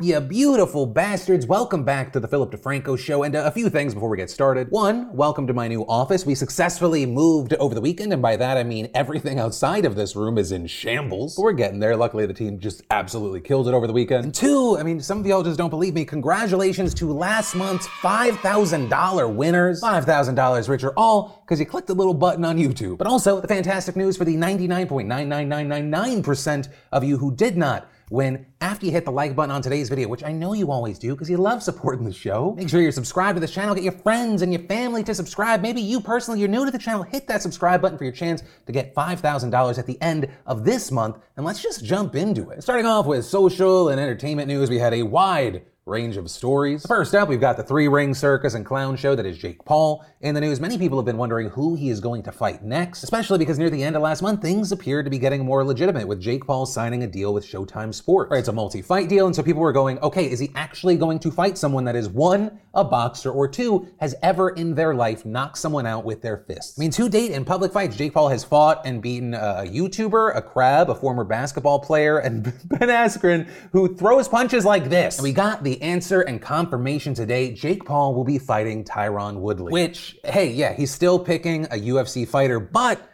you beautiful bastards? Welcome back to the Philip DeFranco show, and uh, a few things before we get started. One, welcome to my new office. We successfully moved over the weekend, and by that I mean everything outside of this room is in shambles. But we're getting there. Luckily, the team just absolutely killed it over the weekend. And two, I mean, some of y'all just don't believe me. Congratulations to last month's $5,000 winners. $5,000 richer, all because you clicked the little button on YouTube. But also, the fantastic news for the 99.99999% of you who did not when after you hit the like button on today's video, which I know you always do because you love supporting the show, make sure you're subscribed to the channel, get your friends and your family to subscribe. Maybe you personally, you're new to the channel, hit that subscribe button for your chance to get $5,000 at the end of this month. And let's just jump into it. Starting off with social and entertainment news, we had a wide range of stories. First up, we've got the three ring circus and clown show that is Jake Paul. In the news, many people have been wondering who he is going to fight next, especially because near the end of last month, things appeared to be getting more legitimate with Jake Paul signing a deal with Showtime Sports. Right, it's a multi fight deal, and so people were going, okay, is he actually going to fight someone that is one, a boxer, or two, has ever in their life knocked someone out with their fists? I mean, to date, in public fights, Jake Paul has fought and beaten a YouTuber, a crab, a former basketball player, and Ben Askren, who throws punches like this. And we got the answer and confirmation today. Jake Paul will be fighting Tyron Woodley. Which, hey, yeah, he's still picking a UFC fighter, but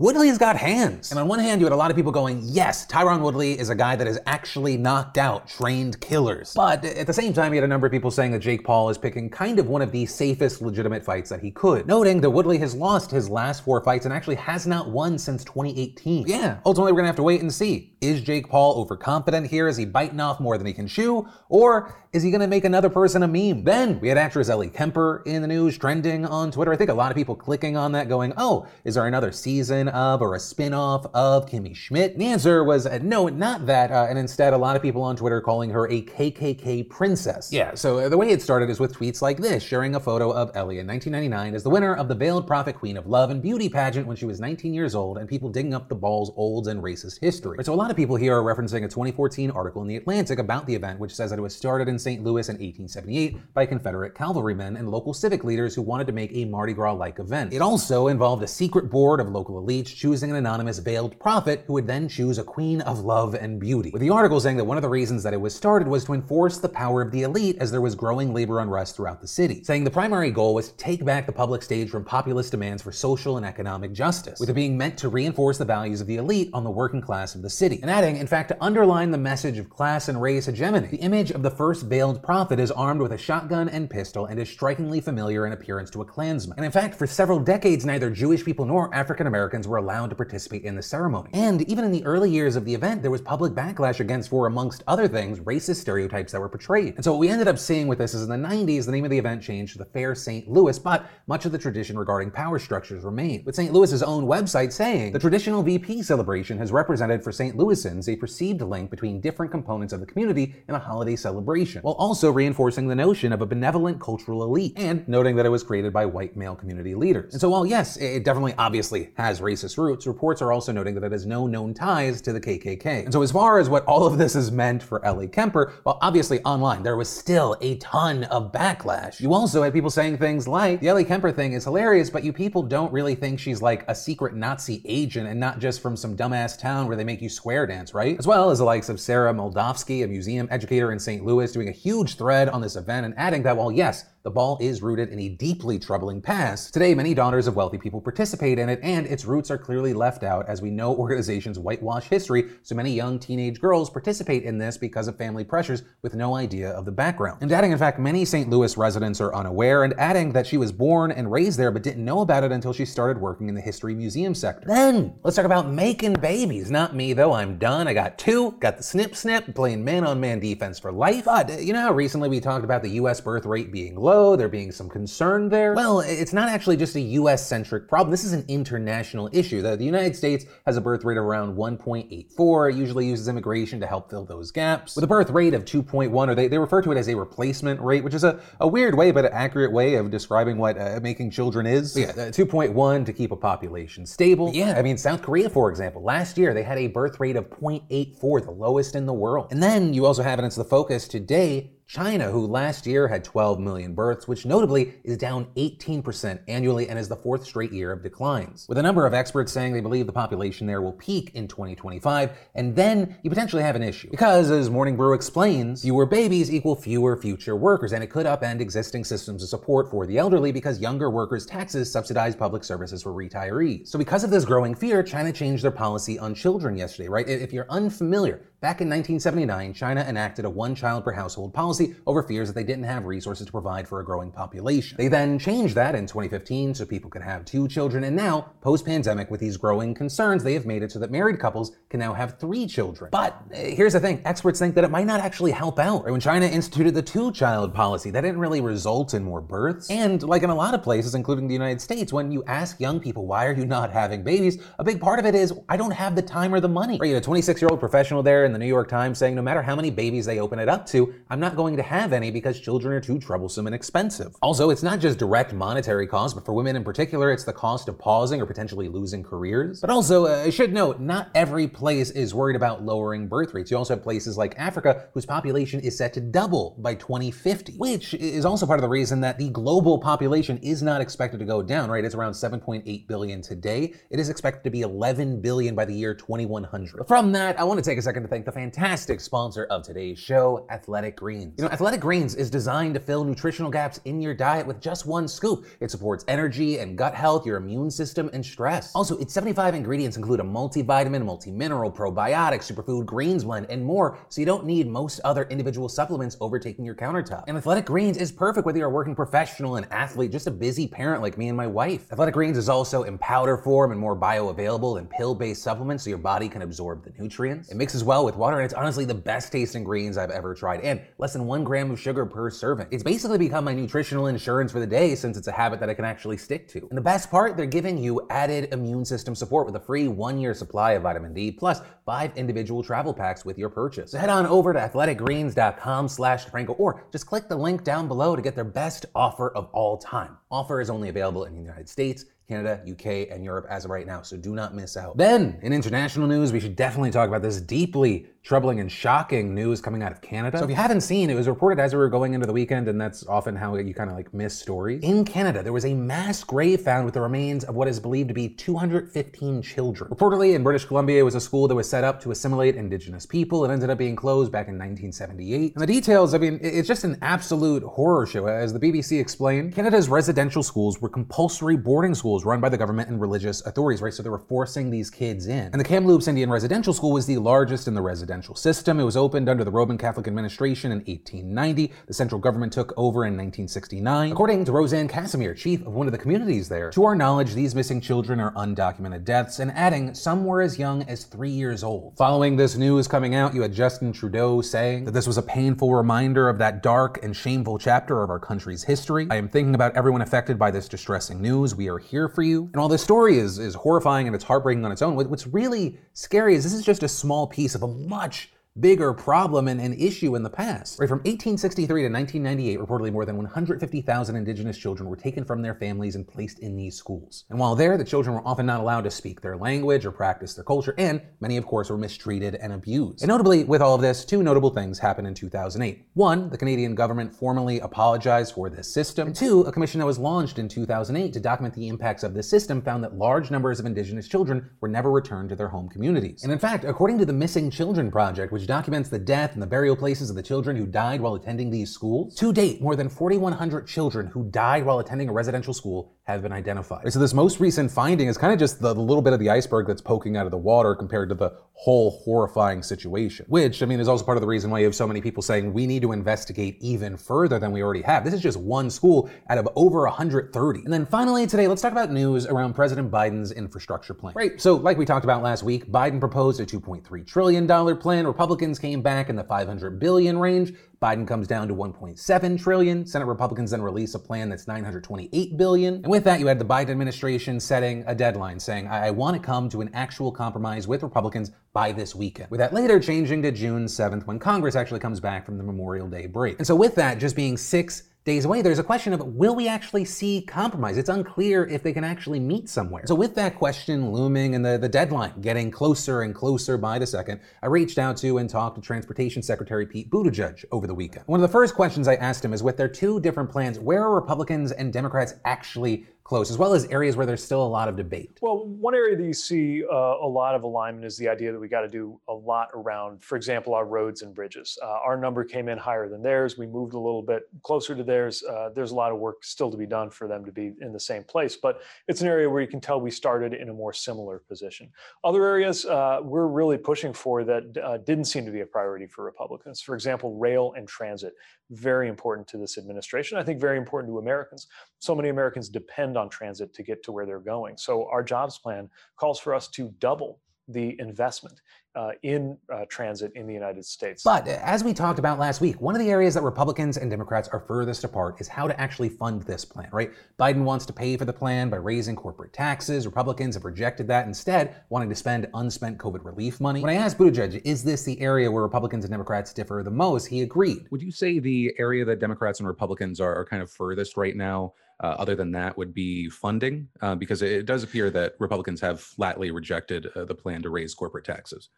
Woodley's got hands. And on one hand, you had a lot of people going, yes, Tyron Woodley is a guy that has actually knocked out trained killers. But at the same time, you had a number of people saying that Jake Paul is picking kind of one of the safest legitimate fights that he could. Noting that Woodley has lost his last four fights and actually has not won since 2018. Yeah, ultimately, we're gonna have to wait and see. Is Jake Paul overconfident here? Is he biting off more than he can chew? Or is he gonna make another person a meme? Then we had actress Ellie Kemper in the news trending on Twitter. I think a lot of people clicking on that going, oh, is there another season of or a spin-off of Kimmy Schmidt? The answer was uh, no, not that. Uh, and instead, a lot of people on Twitter calling her a KKK princess. Yeah, so uh, the way it started is with tweets like this, sharing a photo of Ellie in 1999 as the winner of the Veiled Prophet Queen of Love and Beauty pageant when she was 19 years old, and people digging up the ball's old and racist history. So a lot of people here are referencing a 2014 article in The Atlantic about the event, which says that it was started in St. Louis in 1878 by Confederate cavalrymen and local civic leaders who wanted to make a Mardi Gras-like event. It also involved a secret board of local elites choosing an anonymous veiled prophet who would then choose a queen of love and beauty. With the article saying that one of the reasons that it was started was to enforce the power of the elite as there was growing labor unrest throughout the city, saying the primary goal was to take back the public stage from populist demands for social and economic justice, with it being meant to reinforce the values of the elite on the working class of the city. And adding, in fact, to underline the message of class and race hegemony, the image of the first veiled prophet is armed with a shotgun and pistol and is strikingly familiar in appearance to a Klansman. And in fact, for several decades, neither Jewish people nor African Americans were allowed to participate in the ceremony. And even in the early years of the event, there was public backlash against, for amongst other things, racist stereotypes that were portrayed. And so what we ended up seeing with this is in the 90s, the name of the event changed to the Fair St. Louis, but much of the tradition regarding power structures remained. With St. Louis's own website saying, the traditional VP celebration has represented for St. Louisans a perceived link between different components of the community in a holiday celebration, while also reinforcing the notion of a benevolent cultural elite, and noting that it was created by white male community leaders. And so while yes, it definitely obviously has roots, reports are also noting that it has no known ties to the KKK. And so as far as what all of this has meant for Ellie Kemper, well obviously online there was still a ton of backlash. You also had people saying things like, the Ellie Kemper thing is hilarious, but you people don't really think she's like a secret Nazi agent and not just from some dumbass town where they make you square dance, right? As well as the likes of Sarah Moldovsky, a museum educator in St. Louis, doing a huge thread on this event and adding that while yes, the ball is rooted in a deeply troubling past. Today, many daughters of wealthy people participate in it, and its roots are clearly left out as we know organizations whitewash history, so many young teenage girls participate in this because of family pressures with no idea of the background. And adding, in fact, many St. Louis residents are unaware, and adding that she was born and raised there but didn't know about it until she started working in the history museum sector. Then, let's talk about making babies. Not me, though. I'm done. I got two, got the snip snip, playing man on man defense for life. But you know how recently we talked about the US birth rate being low? There being some concern there. Well, it's not actually just a US centric problem. This is an international issue. The, the United States has a birth rate of around 1.84. It usually uses immigration to help fill those gaps. With a birth rate of 2.1, or they, they refer to it as a replacement rate, which is a, a weird way, but an accurate way of describing what uh, making children is. But yeah, 2.1 to keep a population stable. But yeah, I mean, South Korea, for example, last year they had a birth rate of 0.84, the lowest in the world. And then you also have it into the focus today China, who last year had 12 million births, which notably is down 18% annually and is the fourth straight year of declines. With a number of experts saying they believe the population there will peak in 2025, and then you potentially have an issue. Because, as Morning Brew explains, fewer babies equal fewer future workers, and it could upend existing systems of support for the elderly because younger workers' taxes subsidize public services for retirees. So, because of this growing fear, China changed their policy on children yesterday, right? If you're unfamiliar, Back in 1979, China enacted a one child per household policy over fears that they didn't have resources to provide for a growing population. They then changed that in 2015 so people could have two children, and now, post pandemic, with these growing concerns, they have made it so that married couples can now have three children. But uh, here's the thing experts think that it might not actually help out. When China instituted the two child policy, that didn't really result in more births. And like in a lot of places, including the United States, when you ask young people, why are you not having babies? A big part of it is, I don't have the time or the money. Right? You had a 26 year old professional there in the New York Times saying no matter how many babies they open it up to, I'm not going to have any because children are too troublesome and expensive. Also, it's not just direct monetary cost, but for women in particular, it's the cost of pausing or potentially losing careers. But also, uh, I should note, not every place is worried about lowering birth rates. You also have places like Africa whose population is set to double by 2050, which is also part of the reason that the global population is not expected to go down, right? It's around 7.8 billion today. It is expected to be 11 billion by the year 2100. From that, I want to take a second to thank the fantastic fantastic sponsor of today's show, Athletic Greens. You know, Athletic Greens is designed to fill nutritional gaps in your diet with just one scoop. It supports energy and gut health, your immune system, and stress. Also, its 75 ingredients include a multivitamin, multi-mineral, probiotic, superfood greens blend, and more, so you don't need most other individual supplements overtaking your countertop. And Athletic Greens is perfect whether you're a working professional, an athlete, just a busy parent like me and my wife. Athletic Greens is also in powder form and more bioavailable than pill-based supplements so your body can absorb the nutrients. It mixes well with water and it's honestly the best tasting greens I've ever tried, and less than one gram of sugar per serving. It's basically become my nutritional insurance for the day since it's a habit that I can actually stick to. And the best part, they're giving you added immune system support with a free one year supply of vitamin D plus five individual travel packs with your purchase. So head on over to athleticgreens.com slash Franco or just click the link down below to get their best offer of all time. Offer is only available in the United States. Canada, UK, and Europe as of right now, so do not miss out. Then, in international news, we should definitely talk about this deeply troubling and shocking news coming out of Canada. So if you haven't seen, it was reported as we were going into the weekend, and that's often how you kind of like miss stories. In Canada, there was a mass grave found with the remains of what is believed to be 215 children. Reportedly, in British Columbia, it was a school that was set up to assimilate indigenous people. It ended up being closed back in 1978. And the details, I mean, it's just an absolute horror show. As the BBC explained, Canada's residential schools were compulsory boarding schools run by the government and religious authorities, right? So they were forcing these kids in. And the Kamloops Indian Residential School was the largest in the residential system. It was opened under the Roman Catholic administration in 1890. The central government took over in 1969. According to Rosanne Casimir, chief of one of the communities there, to our knowledge, these missing children are undocumented deaths, and adding, some were as young as three years old. Following this news coming out, you had Justin Trudeau saying that this was a painful reminder of that dark and shameful chapter of our country's history. I am thinking about everyone affected by this distressing news. We are here for you. And while this story is, is horrifying and it's heartbreaking on its own, what's really scary is this is just a small piece of a much bigger problem and an issue in the past. Right, from 1863 to 1998, reportedly more than 150,000 indigenous children were taken from their families and placed in these schools. And while there, the children were often not allowed to speak their language or practice their culture, and many, of course, were mistreated and abused. And notably, with all of this, two notable things happened in 2008. One, the Canadian government formally apologized for this system. And two, a commission that was launched in 2008 to document the impacts of this system found that large numbers of indigenous children were never returned to their home communities. And in fact, according to the Missing Children Project, which documents the death and the burial places of the children who died while attending these schools. To date, more than 4,100 children who died while attending a residential school have been identified. So this most recent finding is kind of just the little bit of the iceberg that's poking out of the water compared to the whole horrifying situation. Which, I mean, is also part of the reason why you have so many people saying we need to investigate even further than we already have. This is just one school out of over 130. And then finally today, let's talk about news around President Biden's infrastructure plan. Right, so like we talked about last week, Biden proposed a $2.3 trillion plan. Republicans came back in the 500 billion range. Biden comes down to 1.7 trillion. Senate Republicans then release a plan that's 928 billion. And with that, you had the Biden administration setting a deadline saying, I, I want to come to an actual compromise with Republicans by this weekend. With that later changing to June 7th when Congress actually comes back from the Memorial Day break. And so with that just being six days away, there's a question of will we actually see compromise? It's unclear if they can actually meet somewhere. So, with that question looming and the, the deadline getting closer and closer by the second, I reached out to and talked to Transportation Secretary Pete Buttigieg over the weekend. One of the first questions I asked him is with their two different plans, where are Republicans and Democrats actually close, as well as areas where there's still a lot of debate? Well, one area that you see uh, a lot of alignment is the idea that we got to do a lot around, for example, our roads and bridges. Uh, our number came in higher than theirs. We moved a little bit closer to theirs. Uh, there's a lot of work still to be done for them to be in the same place, but it's an area where you can tell we started in a more similar position. Other areas uh, we're really pushing for that uh, didn't seem to be a priority for Republicans. For example, rail and transit, very important to this administration. I think very important to Americans. So many Americans depend on transit to get to where they're going. So our jobs plan calls for us to double the investment uh, in uh, transit in the United States. But as we talked about last week, one of the areas that Republicans and Democrats are furthest apart is how to actually fund this plan, right? Biden wants to pay for the plan by raising corporate taxes. Republicans have rejected that, instead, wanting to spend unspent COVID relief money. When I asked Buttigieg, is this the area where Republicans and Democrats differ the most, he agreed. Would you say the area that Democrats and Republicans are, are kind of furthest right now? Uh, other than that would be funding, uh, because it does appear that Republicans have flatly rejected uh, the plan to raise corporate taxes.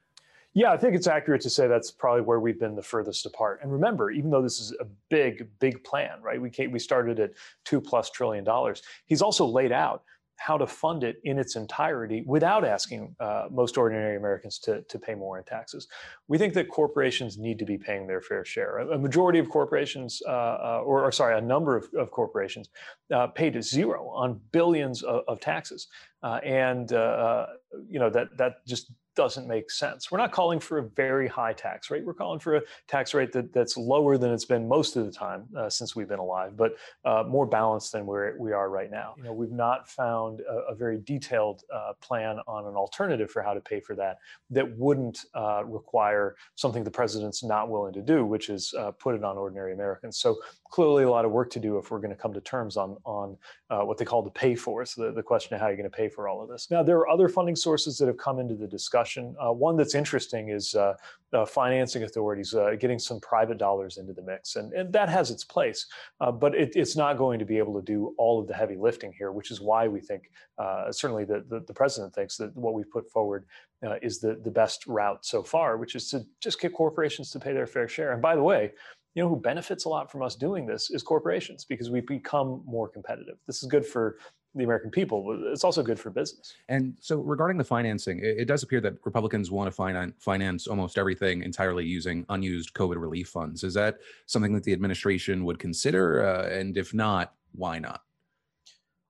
Yeah, I think it's accurate to say that's probably where we've been the furthest apart. And remember, even though this is a big, big plan, right? We we started at two plus trillion dollars. He's also laid out how to fund it in its entirety without asking uh, most ordinary Americans to, to pay more in taxes. We think that corporations need to be paying their fair share. A, majority of corporations, uh, uh, or, or, sorry, a number of, of corporations uh, paid zero on billions of, of taxes. Uh, and, uh, you know, that, that just doesn't make sense. We're not calling for a very high tax rate. We're calling for a tax rate that, that's lower than it's been most of the time uh, since we've been alive, but uh, more balanced than we're, we are right now. You know, we've not found a, a very detailed uh, plan on an alternative for how to pay for that that wouldn't uh, require something the president's not willing to do, which is uh, put it on ordinary Americans. So clearly a lot of work to do if we're going to come to terms on, on uh, what they call the pay for, so the, the question of how you're going to pay for all of this. Now, there are other funding sources that have come into the discussion. Uh, one that's interesting is uh, uh financing authorities uh, getting some private dollars into the mix, and, and that has its place, uh, but it, it's not going to be able to do all of the heavy lifting here, which is why we think, certainly the, the, the, president thinks that what we've put forward is the, the best route so far, which is to just get corporations to pay their fair share. And by the way, you know who benefits a lot from us doing this is corporations because we become more competitive. This is good for the American people, it's also good for business. And so, regarding the financing, it, it does appear that Republicans want to finance finance almost everything entirely using unused COVID relief funds. Is that something that the administration would consider? Uh, and if not, why not?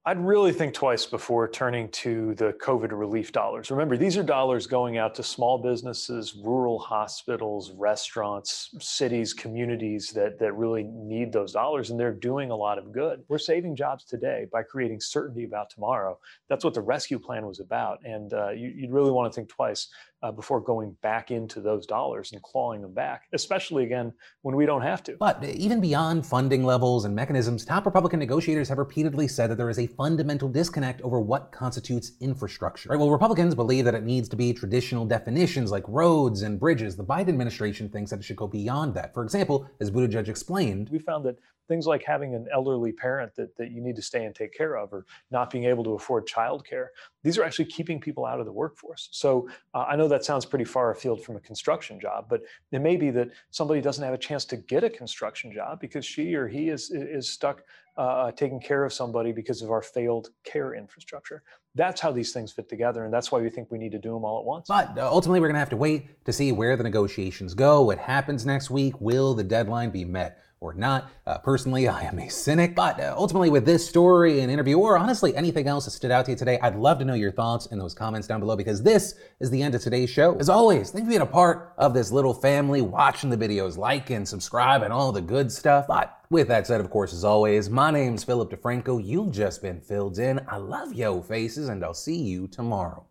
I'd really think twice before turning to the COVID relief dollars. Remember, these are dollars going out to small businesses, rural hospitals, restaurants, cities, communities that, that really need those dollars, and they're doing a lot of good. We're saving jobs today by creating certainty about tomorrow. That's what the rescue plan was about. And uh, you, would really want to think twice uh, before going back into those dollars and clawing them back, especially again when we don't have to. But even beyond funding levels and mechanisms, top Republican negotiators have repeatedly said that there is a fundamental disconnect over what constitutes infrastructure. Right? Well, Republicans believe that it needs to be traditional definitions like roads and bridges. The Biden administration thinks that it should go beyond that. For example, as Buttigieg explained, we found that things like having an elderly parent that, that you need to stay and take care of or not being able to afford childcare these are actually keeping people out of the workforce so uh, i know that sounds pretty far afield from a construction job but it may be that somebody doesn't have a chance to get a construction job because she or he is is stuck uh, taking care of somebody because of our failed care infrastructure. That's how these things fit together and that's why we think we need to do them all at once. But uh, ultimately we're going to have to wait to see where the negotiations go what happens next week will the deadline be met or not. Uh, personally, I am a cynic, but uh, ultimately, with this story and interview, or honestly anything else that stood out to you today, I'd love to know your thoughts in those comments down below because this is the end of today's show. As always, thank you for being a part of this little family, watching the videos, like and subscribe, and all the good stuff. But with that said, of course, as always, my name's Philip DeFranco. You've just been filled in. I love yo faces, and I'll see you tomorrow.